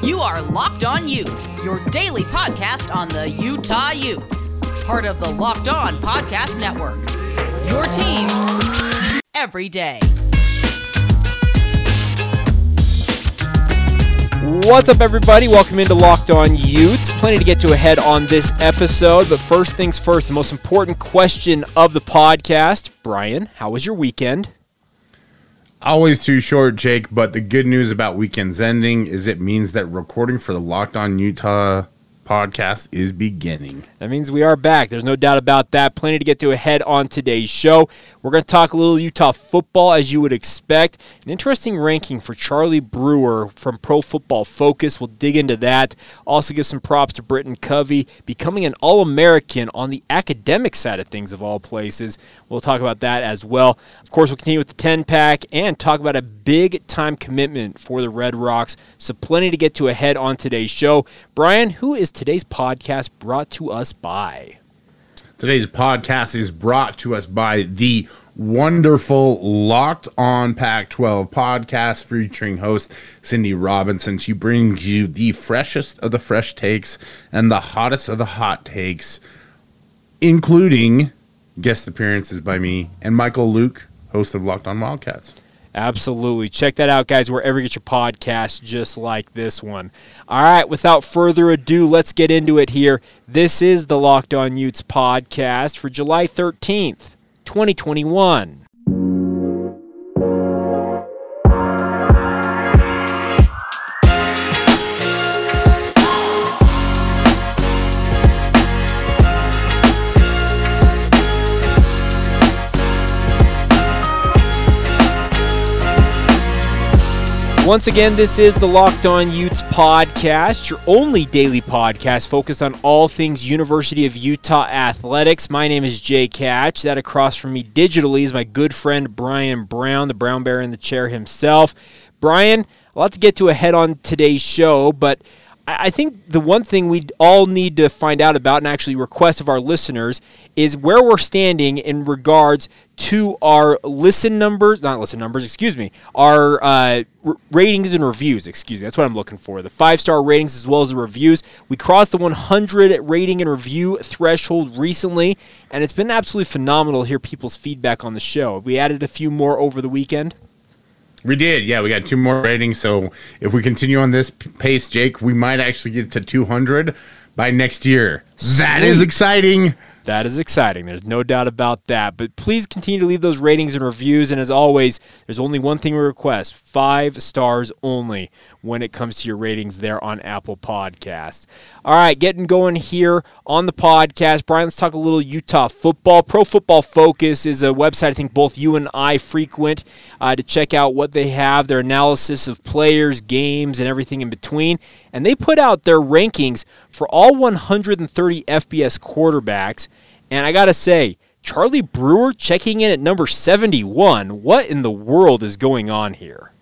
You are Locked On Utes, your daily podcast on the Utah Utes. Part of the Locked On Podcast Network. Your team every day. What's up, everybody? Welcome into Locked On Utes. Plenty to get to ahead on this episode, but first things first, the most important question of the podcast. Brian, how was your weekend? Always too short, Jake, but the good news about weekends ending is it means that recording for the Locked On Utah podcast is beginning. That means we are back. There's no doubt about that. Plenty to get to ahead on today's show. We're going to talk a little Utah football, as you would expect. An interesting ranking for Charlie Brewer from Pro Football Focus. We'll dig into that. Also, give some props to Britton Covey, becoming an All American on the academic side of things, of all places. We'll talk about that as well. Of course, we'll continue with the 10 pack and talk about a big time commitment for the Red Rocks. So, plenty to get to ahead on today's show. Brian, who is today's podcast brought to us by? Today's podcast is brought to us by the wonderful Locked On Pac 12 podcast featuring host Cindy Robinson. She brings you the freshest of the fresh takes and the hottest of the hot takes, including guest appearances by me and Michael Luke, host of Locked On Wildcats. Absolutely. Check that out, guys, wherever you get your podcast, just like this one. All right, without further ado, let's get into it here. This is the Locked On Utes podcast for July 13th, 2021. Once again, this is the Locked On Utes podcast, your only daily podcast focused on all things University of Utah athletics. My name is Jay Catch. That across from me digitally is my good friend Brian Brown, the Brown Bear in the chair himself. Brian, a lot to get to ahead on today's show, but I think the one thing we all need to find out about and actually request of our listeners is where we're standing in regards to our listen numbers, not listen numbers, excuse me, our uh, r- ratings and reviews, excuse me. That's what I'm looking for. The five star ratings as well as the reviews. We crossed the 100 rating and review threshold recently, and it's been absolutely phenomenal to hear people's feedback on the show. We added a few more over the weekend. We did, yeah. We got two more ratings. So if we continue on this pace, Jake, we might actually get to 200 by next year. That is exciting. That is exciting. There's no doubt about that. But please continue to leave those ratings and reviews. And as always, there's only one thing we request five stars only when it comes to your ratings there on Apple Podcasts. All right, getting going here on the podcast. Brian, let's talk a little Utah football. Pro Football Focus is a website I think both you and I frequent uh, to check out what they have, their analysis of players, games, and everything in between. And they put out their rankings for all 130 FBS quarterbacks. And I got to say, Charlie Brewer checking in at number 71. What in the world is going on here?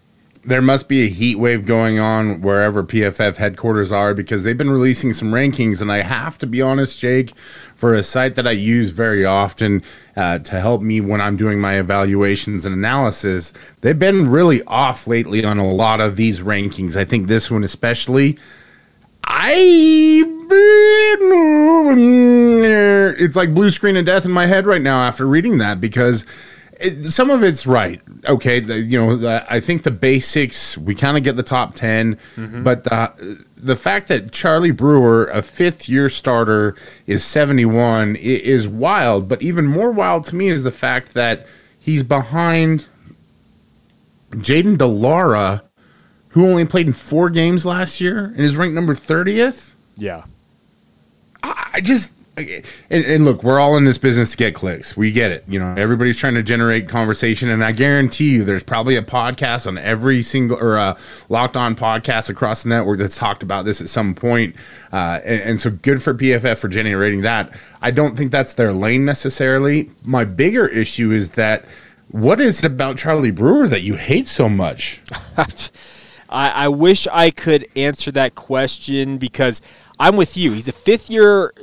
There must be a heat wave going on wherever PFF headquarters are because they've been releasing some rankings. And I have to be honest, Jake, for a site that I use very often uh, to help me when I'm doing my evaluations and analysis, they've been really off lately on a lot of these rankings. I think this one especially. I it's like blue screen of death in my head right now after reading that because it, some of it's right. Okay, the, you know, the, I think the basics we kind of get the top 10 mm-hmm. but the the fact that Charlie Brewer, a fifth year starter, is seventy one is wild. But even more wild to me is the fact that he's behind Jayden de Laura, who only played in four games last year and is ranked number thirtieth. Yeah. I just and, and look, we're all in this business to get clicks. We get it. You know, everybody's trying to generate conversation, and I guarantee you, there's probably a podcast on every single or a locked on podcast across the network that's talked about this at some point. Uh, and, and so, good for PFF for generating that. I don't think that's their lane necessarily. My bigger issue is that what is it about Charlie Brewer that you hate so much? I, I wish I could answer that question because I'm with you. He's a fifth year,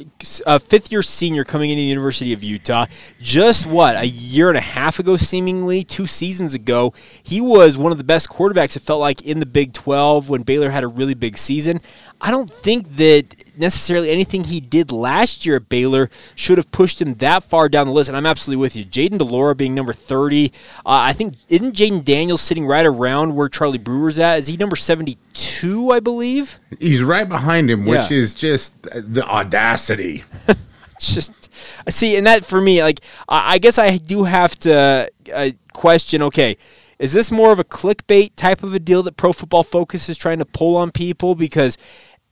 a fifth year senior coming into the University of Utah. Just what a year and a half ago, seemingly two seasons ago, he was one of the best quarterbacks. It felt like in the Big 12 when Baylor had a really big season. I don't think that necessarily anything he did last year at Baylor should have pushed him that far down the list. And I'm absolutely with you. Jayden de Laura being number 30. Uh, I think isn't Jayden Daniels sitting right around where Charlie Brewer's at? Is he number 72? I believe he's right behind him, which yeah. is just the audacity. just see, and that for me, like I guess I do have to uh, question. Okay, is this more of a clickbait type of a deal that Pro Football Focus is trying to pull on people? Because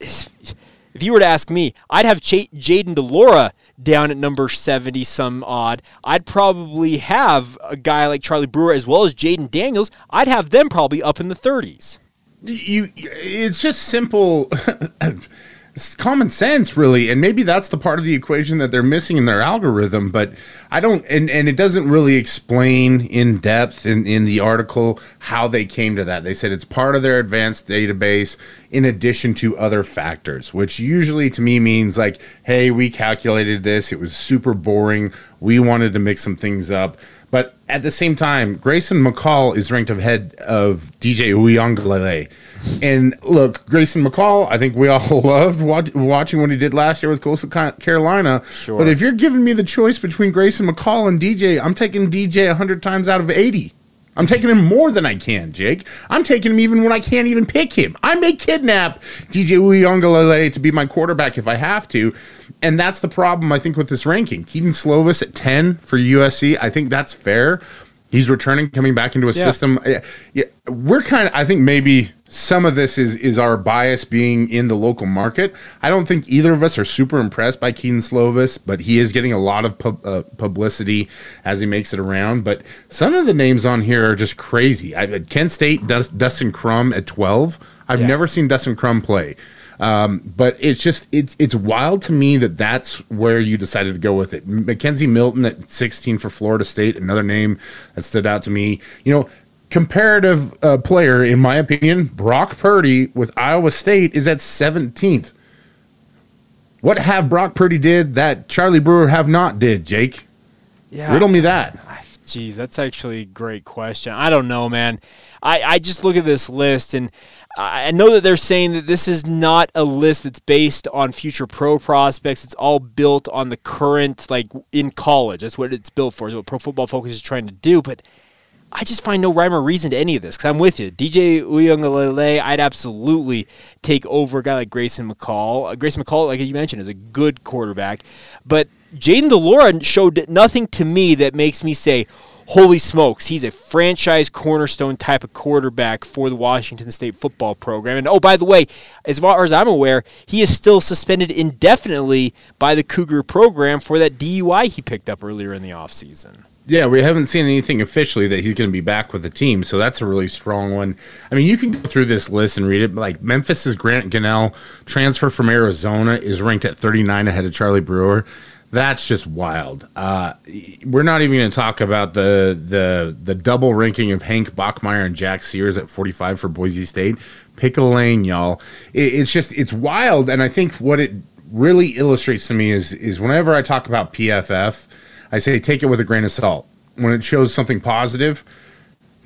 if you were to ask me, I'd have Ch- Jayden de Laura down at number 70 some odd. I'd probably have a guy like Charlie Brewer as well as Jayden Daniels. I'd have them probably up in the 30s. You it's just simple it's common sense really and maybe that's the part of the equation that they're missing in their algorithm but i don't and, and it doesn't really explain in depth in, in the article how they came to that. They said it's part of their advanced database in addition to other factors which usually to me means like hey we calculated this it was super boring we wanted to mix some things up but at the same time, Grayson McCall is ranked ahead of DJ Uiagalelei. And look, Grayson McCall, I think we all loved watch, watching what he did last year with Coastal Carolina. Sure. But if you're giving me the choice between Grayson McCall and DJ, I'm taking DJ 100 times out of 80. I'm taking him more than I can, Jake. I'm taking him even when I can't even pick him. I may kidnap DJ Uiagalelei to be my quarterback if I have to. And that's the problem, I think, with this ranking. Kedon Slovis at 10 for USC. I think that's fair. He's returning, coming back into a yeah. system. Yeah, we're kind of, I think maybe some of this is is our bias being in the local market. I don't think either of us are super impressed by Kedon Slovis, but he is getting a lot of pub, uh, publicity as he makes it around. But some of the names on here are just crazy. I, Kent State, Dustin Crum at 12. I've yeah. never seen Dustin Crum play. Um, but it's just it's it's wild to me that that's where you decided to go with it. McKenzie Milton at 16 for Florida State, another name that stood out to me. You know, comparative uh, player, in my opinion, Brock Purdy with Iowa State is at 17th. What have Brock Purdy did that Charlie Brewer have not did, Jake? Yeah. Riddle me that. Jeez, that's actually a great question. I don't know, man. I, I just look at this list and I know that they're saying that this is not a list that's based on future pro prospects. It's all built on the current, like in college. That's what it's built for. Is what Pro Football Focus is trying to do. But I just find no rhyme or reason to any of this because I'm with you. DJ Uiagalelei, I'd absolutely take over a guy like Grayson McCall. Uh, Grayson McCall, like you mentioned, is a good quarterback. But Jayden de Laura showed nothing to me that makes me say, holy smokes, he's a franchise cornerstone type of quarterback for the Washington State football program. And oh, by the way, as far as I'm aware, he is still suspended indefinitely by the Cougar program for that DUI he picked up earlier in the offseason. Yeah, we haven't seen anything officially that he's going to be back with the team, so that's a really strong one. I mean, you can go through this list and read it. Like Memphis's Grant Gunnell, transfer from Arizona, is ranked at 39 ahead of Charlie Brewer. That's just wild. Uh, we're not even going to talk about the the the double ranking of Hank Bachmeier and Jack Sears at 45 for Boise State. Pick a lane, y'all. It, it's just it's wild, and I think what it really illustrates to me is is whenever I talk about PFF I say take it with a grain of salt. When it shows something positive,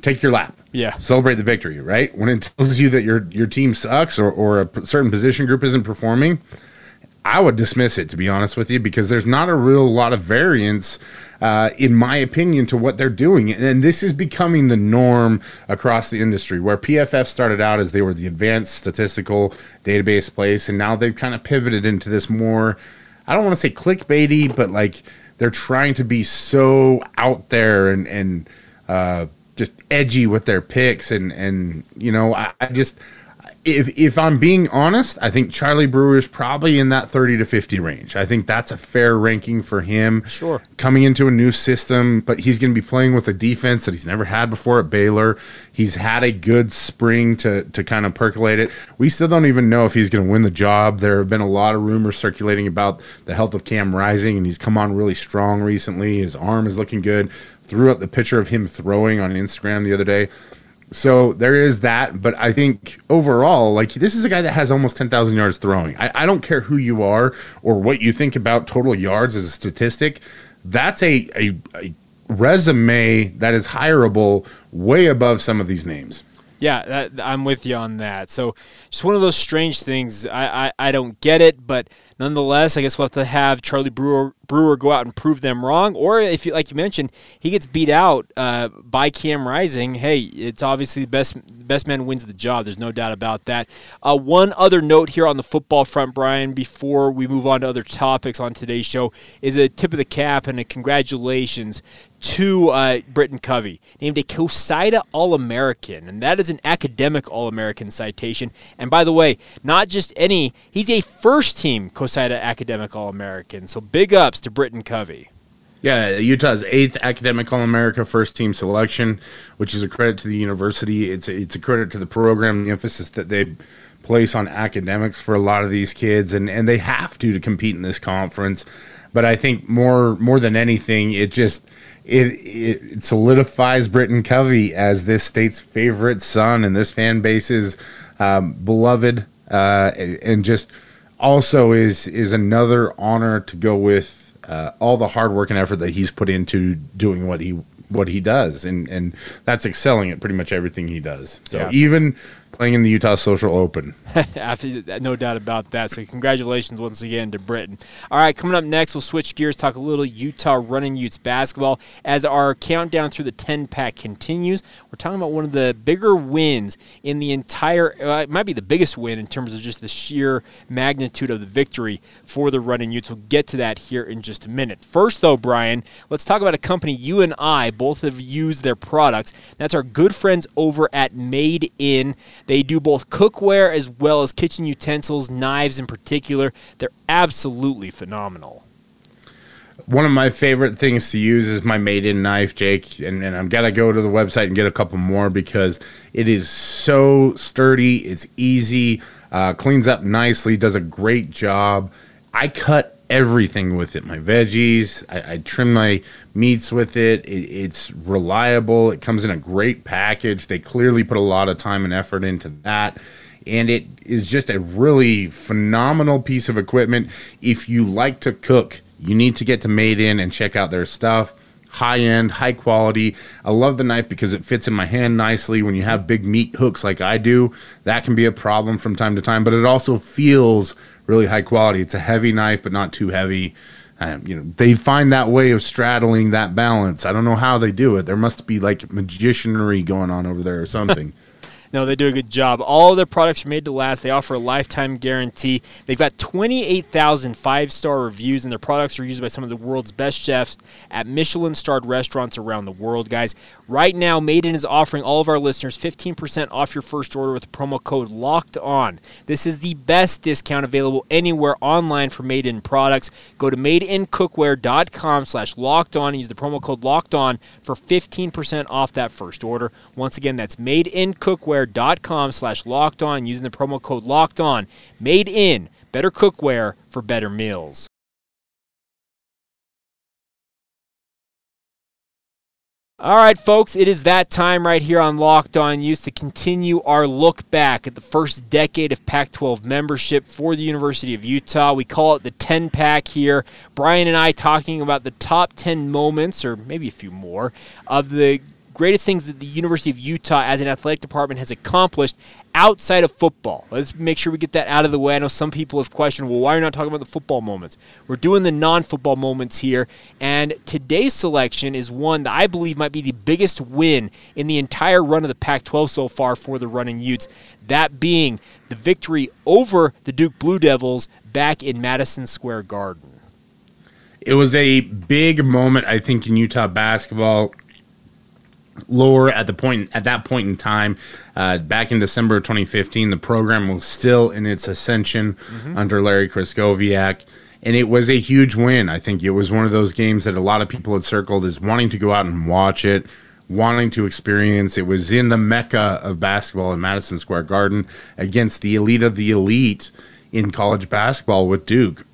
take your lap. Yeah. Celebrate the victory, right? When it tells you that your your team sucks or, or a certain position group isn't performing, I would dismiss it to be honest with you because there's not a real lot of variance, uh, in my opinion, to what they're doing, and this is becoming the norm across the industry. Where PFF started out as they were the advanced statistical database place, and now they've kind of pivoted into this more. I don't want to say clickbaity, but like they're trying to be so out there and and uh, just edgy with their picks and and you know I, I just if if I'm being honest, I think Charlie Brewer is probably in that 30 to 50 range. I think that's a fair ranking for him. Sure. Coming into a new system, but he's going to be playing with a defense that he's never had before at Baylor. He's had a good spring to to kind of percolate it. We still don't even know if he's going to win the job. There have been a lot of rumors circulating about the health of Cam Rising, and he's come on really strong recently. His arm is looking good. Threw up the picture of him throwing on Instagram the other day So there is that, but I think overall, like this is a guy that has almost 10,000 yards throwing. I, I don't care who you are or what you think about total yards as a statistic. That's a, a, a resume that is hireable way above some of these names. Yeah, that, I'm with you on that. So, just one of those strange things. I, I, I don't get it, but nonetheless, I guess we'll have to have Charlie Brewer Brewer go out and prove them wrong, or if you like you mentioned, he gets beat out uh, by Cam Rising. Hey, it's obviously the best best man wins the job. There's no doubt about that. Uh, one other note here on the football front, Brian, before we move on to other topics on today's show, is a tip of the cap and a congratulations to uh, Britton Covey, named a COSIDA All American, and that is an academic All American citation. And by the way, not just any, he's a first team COSIDA academic All American. So big ups to Britton Covey. Yeah, Utah's eighth academic All America first team selection, which is a credit to the university. It's a, it's a credit to the program, the emphasis that they place on academics for a lot of these kids, and, and they have to to compete in this conference. But I think more more than anything, it just it, it solidifies Britton Covey as this state's favorite son and this fan base's um, beloved, uh, and just also is is another honor to go with uh, all the hard work and effort that he's put into doing what he what he does, and and that's excelling at pretty much everything he does. So yeah. even playing in the Utah Social Open. no doubt about that. So congratulations once again to Britton. All right, coming up next, we'll switch gears, talk a little Utah Running Utes basketball as our countdown through the 10 pack continues. We're talking about one of the bigger wins in the entire. Uh, it might be the biggest win in terms of just the sheer magnitude of the victory for the Running Utes. We'll get to that here in just a minute. First, though, Brian, let's talk about a company you and I both have used their products. That's our good friends over at Made In. They do both cookware as well as kitchen utensils, knives in particular. They're absolutely phenomenal. One of my favorite things to use is my made in knife, Jake. And, and got to go to the website and get a couple more because it is so sturdy. It's easy, uh, cleans up nicely, does a great job. I cut everything with it. My veggies I, I, trim my meats with it. it. it's reliable. It comes in a great package. They clearly put a lot of time and effort into that. And it is just a really phenomenal piece of equipment. If you like to cook you need to get to made in and check out their stuff. High end high quality. I love the knife because it fits in my hand nicely. When you have big meat hooks like i do that can be a problem from time to time but it also feels really high quality. It's a heavy knife, but not too heavy. Um, you know, they find that way of straddling that balance. I don't know how they do it. There must be like magicianry going on over there or something. No, they do a good job. All of their products are made to last. They offer a lifetime guarantee. They've got 28,000 five star reviews, and their products are used by some of the world's best chefs at Michelin starred restaurants around the world, guys. Right now, Made In is offering all of our listeners 15% off your first order with the promo code LOCKED ON. This is the best discount available anywhere online for Made In products. Go to madeincookware.com slash locked on and use the promo code LOCKED ON for 15% off that first order. Once again, that's Made Cookware.com slash locked on using the promo code locked on. Made in better cookware for better meals. All right, folks, it is that time right here on Locked On Utes to continue our look back at the first decade of Pac 12 membership for the University of Utah. We call it the 10 pack here. Brian and I talking about the top 10 moments, or maybe a few more, of the greatest things that the University of Utah as an athletic department has accomplished outside of football. Let's make sure we get that out of the way. I know some people have questioned, well, why are you not talking about the football moments? We're doing the non football moments here, and today's selection is one that I believe might be the biggest win in the entire run of the Pac 12 so far for the running Utes. That being the victory over the Duke Blue Devils back in Madison Square Garden. It was a big moment, I think, in Utah basketball lower at the point at that point in time uh, back in december of 2015 the program was still in its ascension mm-hmm. under larry Krystkowiak and it was a huge win. I think it was one of those games that a lot of people had circled as wanting to go out and watch it wanting to experience. It was in the mecca of basketball in madison square garden against the elite of the elite in college basketball with duke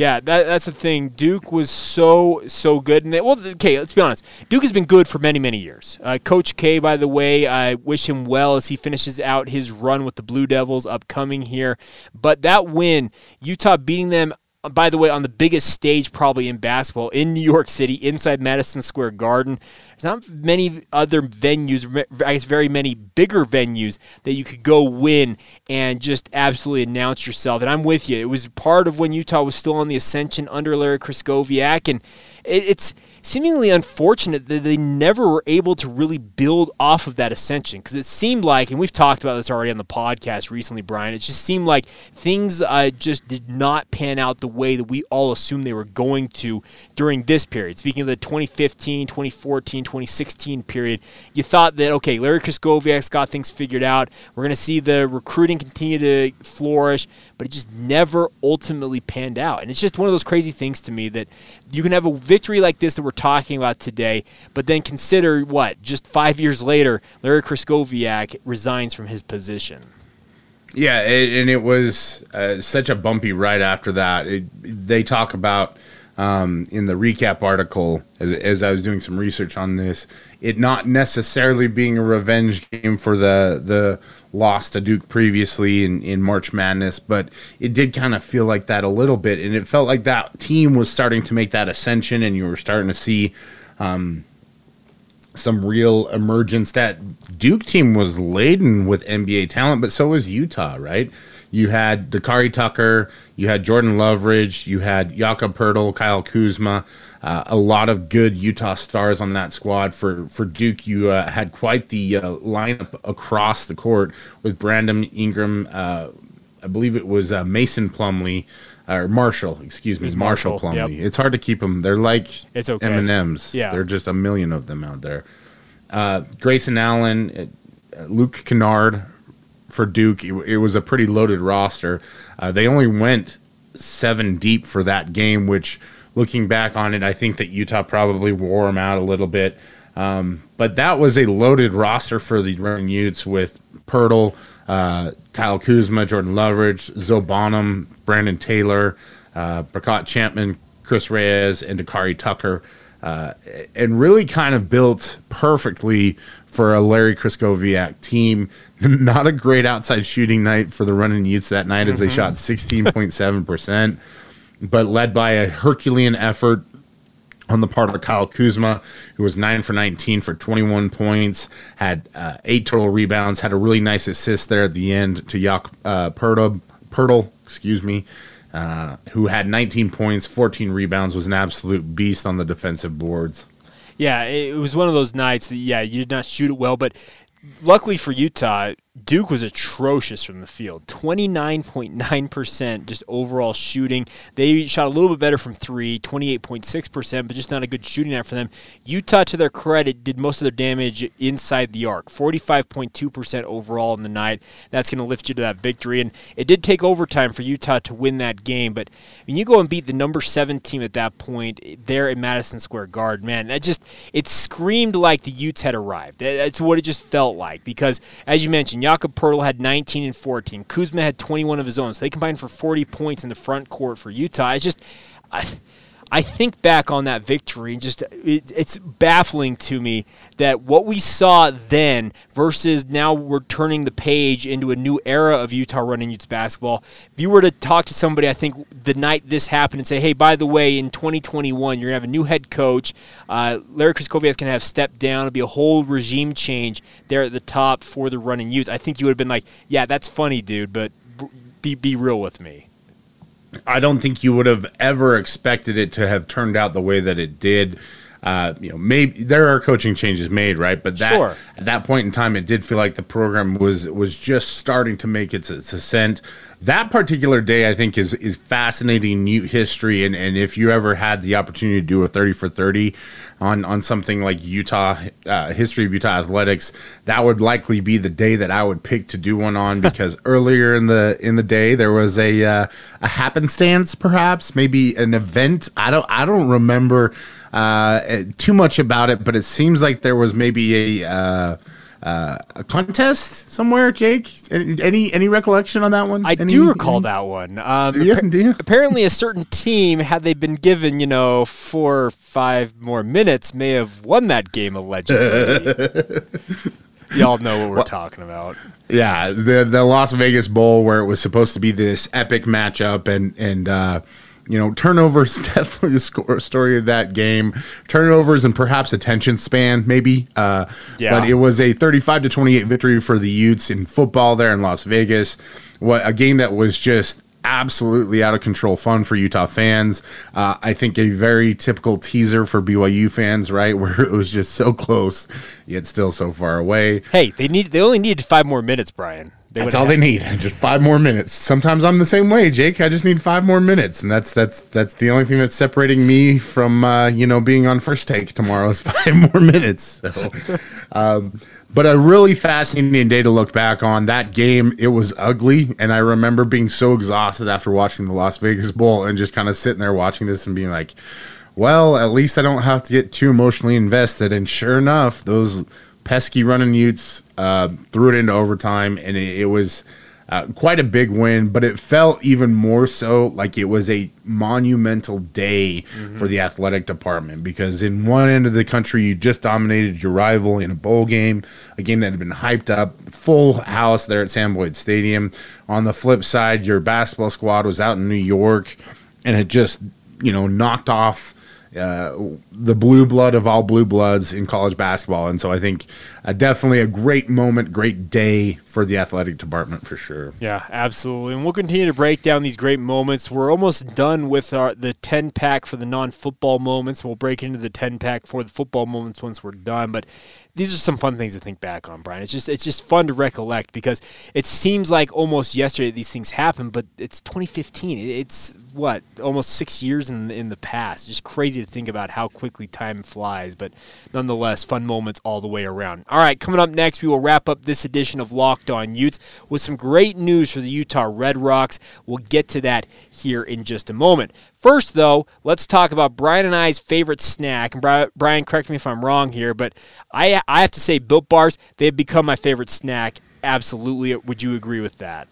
Yeah, that, that's the thing. Duke was so so good, and they, well, okay, let's be honest. Duke has been good for many many years. Uh, Coach K, by the way, I wish him well as he finishes out his run with the Blue Devils upcoming here. But that win, Utah beating them by the way, on the biggest stage probably in basketball in New York City, inside Madison Square Garden. There's not many other venues, I guess very many bigger venues that you could go win and just absolutely announce yourself. And I'm with you. It was part of when Utah was still on the ascension under Larry Krystkowiak, and it's seemingly unfortunate that they never were able to really build off of that ascension because it seemed like, and we've talked about this already on the podcast recently, Brian, it just seemed like things uh, just did not pan out the way that we all assumed they were going to during this period. Speaking of the 2015, 2014, 2016 period, you thought that, okay, Larry Krystkowiak's got things figured out. We're going to see the recruiting continue to flourish, but it just never ultimately panned out. And it's just one of those crazy things to me that you can have a victory like this that we're talking about today, but then consider what? Just five years later, Larry Krystkowiak resigns from his position. Yeah, it, and it was uh, such a bumpy ride after that. It, they talk about um, in the recap article, as, as I was doing some research on this, it not necessarily being a revenge game for the the loss to Duke previously in, in March Madness, but it did kind of feel like that a little bit, and it felt like that team was starting to make that ascension, and you were starting to see um, some real emergence. That Duke team was laden with NBA talent, but so was Utah, right? You had Dakarai Tucker, you had Jordan Loveridge, you had Jakob Poeltl, Kyle Kuzma. Uh, a lot of good Utah stars on that squad. For for Duke, you uh, had quite the uh, lineup across the court with Brandon Ingram. Uh, I believe it was uh, Mason Plumlee or Marshall. Excuse me, Marshall, Marshall Plumlee. Yep. It's hard to keep them. They're like it's okay. M and M's. Yeah, they're just a million of them out there. Uh, Grayson Allen, Luke Kennard for Duke. It, it, was a pretty loaded roster. they only went seven deep for that game, which looking back on it, I think that Utah probably wore them out a little bit. Um, but that was a loaded roster for the Running Utes with Poeltl, uh, Kyle Kuzma, Jordan Loveridge, Zoe Bonham, Brandon Taylor, uh, Brekkott Chapman, Chris Reyes, and Dakarai Tucker. Uh, and really kind of built perfectly for a Larry Krystkowiak team. Not a great outside shooting night for the Running Utes that night as they mm-hmm. shot 16.7% but led by a Herculean effort on the part of Kyle Kuzma, who was 9 for 19 for 21 points, had uh, eight total rebounds, had a really nice assist there at the end to Yak uh, excuse me, uh, who had 19 points, 14 rebounds, was an absolute beast on the defensive boards. Yeah, it was one of those nights that, yeah, you did not shoot it well, but luckily for Utah, Duke was atrocious from the field. 29.9% just overall shooting. They shot a little bit better from three, 28.6%, but just not a good shooting night for them. Utah, to their credit, did most of their damage inside the arc. 45.2% overall in the night. That's going to lift you to that victory. And it did take overtime for Utah to win that game. But when you go and beat the number seven team at that point there in Madison Square Garden, man, that just, it screamed like the Utes had arrived. That's what it just felt like. Because, as you mentioned, Jakob Poeltl had 19 and 14. Kuzma had 21 of his own. So they combined for 40 points in the front court for Utah. It's just. I, I think back on that victory and just it, it's baffling to me that what we saw then versus now we're turning the page into a new era of Utah running Utes basketball. If you were to talk to somebody, I think the night this happened and say, hey, by the way, in 2021, you're going to have a new head coach. Uh, Larry Krystkowiak is going to have stepped down. It'll be a whole regime change there at the top for the running Utes. I think you would have been like, yeah, that's funny, dude, but be, be real with me. I don't think you would have ever expected it to have turned out the way that it did. Uh, you know, maybe there are coaching changes made, right? But that sure. at that point in time, it did feel like the program was was just starting to make its, its ascent that particular day I think is is fascinating new history and, and if you ever had the opportunity to do a 30 for 30 on on something like Utah uh, history of Utah athletics that would likely be the day that I would pick to do one on because earlier in the in the day there was a uh, a happenstance perhaps maybe an event I don't I don't remember uh, too much about it but it seems like there was maybe a uh, uh, a contest somewhere, Jake? Any any recollection on that one? I any, do recall any? that one. Um, Do you? Do you? Apparently, a certain team, had they been given, you know, four or five more minutes, may have won that game allegedly. Y'all know what we're talking about. Yeah, the the Las Vegas Bowl where it was supposed to be this epic matchup and and uh, you know turnovers definitely the score, story of that game. Turnovers and perhaps attention span maybe. Uh, Yeah. But it was a 35 to 28 victory for the Utes in football there in Las Vegas. What a game that was just absolutely out of control fun for Utah fans. Uh, I think a very typical teaser for BYU fans, right, where it was just so close yet still so far away. Hey, they need they only needed five more minutes, Brian. They That's all had- they need. Just five more minutes. Sometimes I'm the same way, Jake. I just need five more minutes, and that's that's that's the only thing that's separating me from uh, you know being on first take tomorrow is five more minutes. So, um, but a really fascinating day to look back on that game. It was ugly, and I remember being so exhausted after watching the Las Vegas Bowl and just kind of sitting there watching this and being like, "Well, at least I don't have to get too emotionally invested." And sure enough, those pesky running Utes uh, threw it into overtime, and it, it was uh, quite a big win. But it felt even more so like it was a monumental day for the athletic department because in one end of the country, you just dominated your rival in a bowl game, a game that had been hyped up, full house there at Sam Boyd Stadium. On the flip side, your basketball squad was out in New York, and it just you know knocked off uh, the blue blood of all blue bloods in college basketball. And so I think uh, definitely a great moment, great day for the athletic department for sure. Yeah, absolutely. And we'll continue to break down these great moments. We're almost done with our the 10 pack for the non-football moments. We'll break into the 10 pack for the football moments once we're done, but these are some fun things to think back on, Brian. It's just it's just fun to recollect because it seems like almost yesterday these things happened, but it's 2015. It's what almost six years in in the past. Just crazy to think about how quickly time flies, but nonetheless, fun moments all the way around. All right, coming up next, we will wrap up this edition of Locked On Utes with some great news for the Utah Red Rocks. We'll get to that here in just a moment. First, though, let's talk about Brian and I's favorite snack. And Brian, correct me if I'm wrong here, but I I have to say, Built Bars they've become my favorite snack. Absolutely, would you agree with that?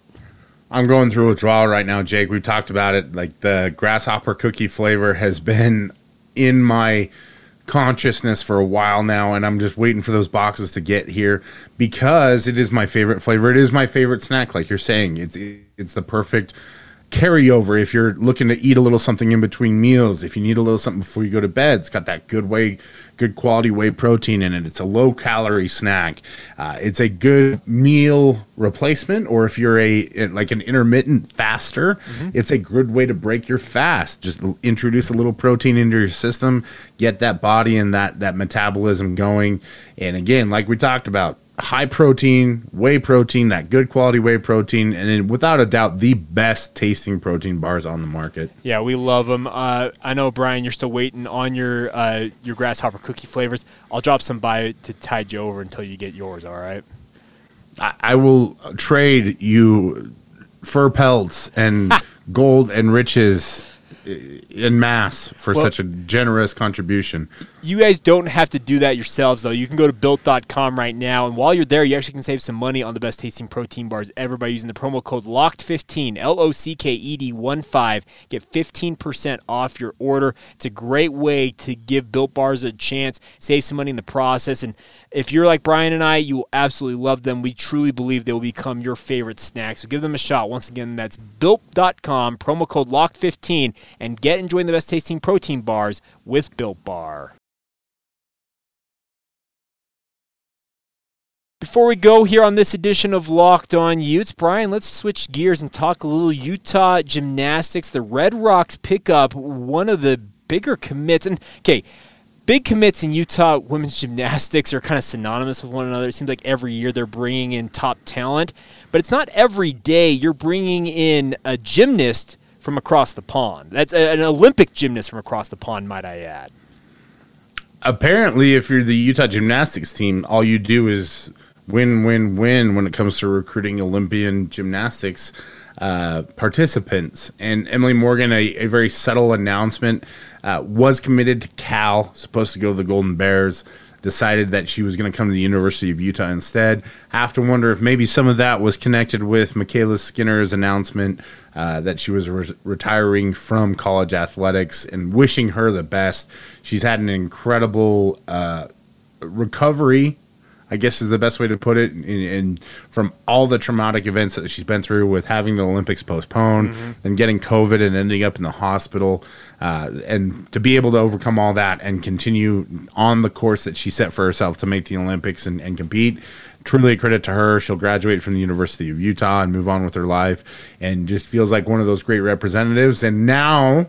I'm going through withdrawal right now, Jake. We've talked about it. Like the grasshopper cookie flavor has been in my consciousness for a while now, and I'm just waiting for those boxes to get here because it is my favorite flavor. It is my favorite snack, like you're saying. It's it's the perfect carryover if you're looking to eat a little something in between meals. If you need a little something before you go to bed, it's got that good way, good quality whey protein in it. It's a low calorie snack. Uh, it's a good meal replacement, or if you're a like an intermittent faster, it's a good way to break your fast. Just introduce a little protein into your system, get that body and that that metabolism going. And again, like we talked about, high protein, whey protein, that good quality whey protein, and then without a doubt, the best tasting protein bars on the market. Yeah, we love them. Uh, I know, Brian, you're still waiting on your uh, your grasshopper cookie flavors. I'll drop some by to tide you over until you get yours. All right. I, I will trade you fur pelts and gold and riches in mass for Well- such a generous contribution. You guys don't have to do that yourselves, though. You can go to built.com right now, and while you're there, you actually can save some money on the best tasting protein bars ever by using the promo code LOCKED15, L O C K E D 1 5. Get 15% off your order. It's a great way to give Built Bars a chance, save some money in the process. And if you're like Brian and I, you will absolutely love them. We truly believe they will become your favorite snack. So give them a shot. Once again, that's built.com, promo code LOCKED15, and get enjoying the best tasting protein bars with Built Bar. Before we go here on this edition of Locked On Utes, Brian, let's switch gears and talk a little Utah gymnastics. The Red Rocks pick up one of the bigger commits. And, okay, big commits in Utah women's gymnastics are kind of synonymous with one another. It seems like every year they're bringing in top talent, but it's not every day you're bringing in a gymnast from across the pond. That's an Olympic gymnast from across the pond, might I add. Apparently, if you're the Utah gymnastics team, all you do is win, win, win when it comes to recruiting Olympian gymnastics uh, participants. And Emily Morgan, a, a very subtle announcement, uh, was committed to Cal, supposed to go to the Golden Bears. Decided that she was going to come to the University of Utah instead. I Have to wonder if maybe some of that was connected with MyKayla Skinner's announcement uh, that she was re- retiring from college athletics and wishing her the best. She's had an incredible uh, recovery I guess is the best way to put it. And, from all the traumatic events that she's been through with having the Olympics postponed mm-hmm. and getting COVID and ending up in the hospital, uh, and to be able to overcome all that and continue on the course that she set for herself to make the Olympics and, and compete. Truly a credit to her. She'll graduate from the University of Utah and move on with her life, and just feels like one of those great representatives. And now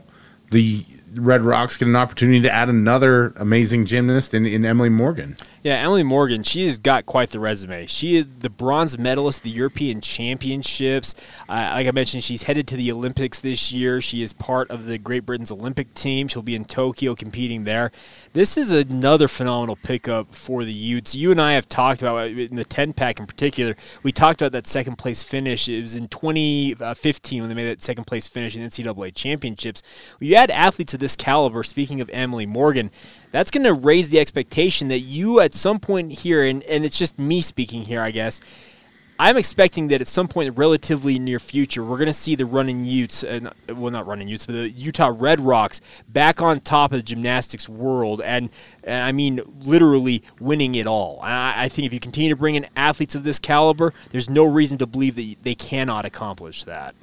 the Red Rocks get an opportunity to add another amazing gymnast in, in Emily Morgan. Yeah, Emily Morgan, she has got quite the resume. She is the bronze medalist the European Championships. Uh, like I mentioned, she's headed to the Olympics this year. She is part of the Great Britain's Olympic team. She'll be in Tokyo competing there. This is another phenomenal pickup for the Utes. You and I have talked about in the 10 pack in particular. We talked about that second place finish. It was in 2015 when they made that second place finish in NCAA championships. You add athletes of this caliber. Speaking of Emily Morgan, that's going to raise the expectation that you at some point here, and, and it's just me speaking here, I guess. I'm expecting that at some point, relatively near future, we're going to see the running Utes, uh, well, not running Utes, but the Utah Red Rocks back on top of the gymnastics world, and, and I mean literally winning it all. I, I, think if you continue to bring in athletes of this caliber, there's no reason to believe that they cannot accomplish that.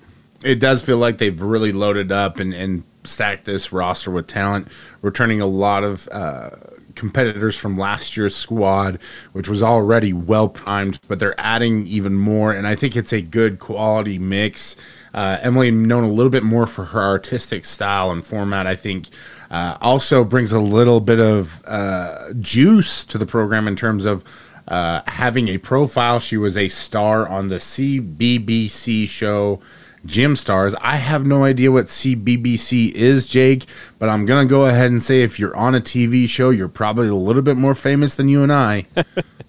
It does feel like they've really loaded up and, and stacked this roster with talent, returning a lot of uh, competitors from last year's squad, which was already well primed, but they're adding even more, and I think it's a good quality mix. Uh, Emily, known a little bit more for her artistic style and format, I think. Uh, also brings a little bit of uh, juice to the program in terms of uh, having a profile. She was a star on the CBBC show Gym Stars. I have no idea what CBBC is, Jake, but I'm going to go ahead and say if you're on a TV show, you're probably a little bit more famous than you and I.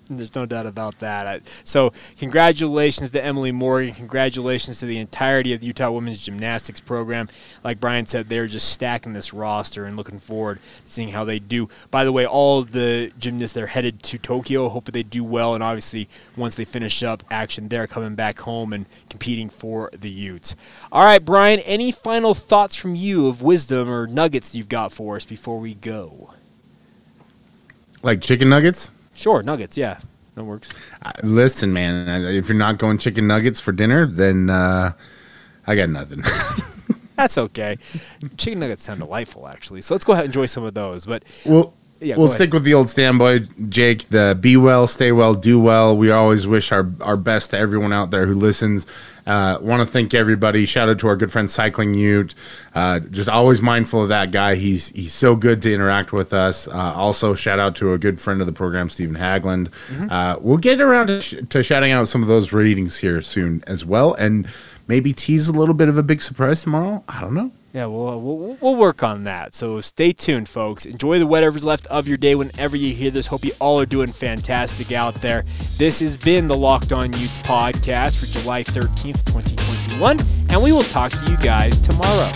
There's no doubt about that. So, congratulations to Emily Morgan. Congratulations to the entirety of the Utah women's gymnastics program. Like Brian said, they're just stacking this roster and looking forward to seeing how they do. By the way, all the gymnasts that are headed to Tokyo, hope they do well. And obviously, once they finish up action, they're coming back home and competing for the Utes. All right, Brian, any final thoughts from you of wisdom or nuggets you've got for us before we go? Like chicken nuggets? Sure, nuggets. Yeah, that works. Uh, listen, man, if you're not going chicken nuggets for dinner, then uh, I got nothing. That's okay. Chicken nuggets sound delightful, actually. So let's go ahead and enjoy some of those. But well, yeah, we'll stick with the old standby, Jake. The be well, stay well, do well. We always wish our our best to everyone out there who listens. Uh, Want to thank everybody. Shout out to our good friend Cycling Ute. Uh, just always mindful of that guy. He's he's so good to interact with us. Uh, also, shout out to a good friend of the program, Stephen Hagland. Mm-hmm. Uh, we'll get around to, sh- to shouting out some of those readings here soon as well, and maybe tease a little bit of a big surprise tomorrow. I don't know. Yeah, we'll, we'll, we'll work on that. So stay tuned, folks. Enjoy the whatever's left of your day whenever you hear this. Hope you all are doing fantastic out there. This has been the Locked On Utes podcast for July 13th, 2021, and we will talk to you guys tomorrow.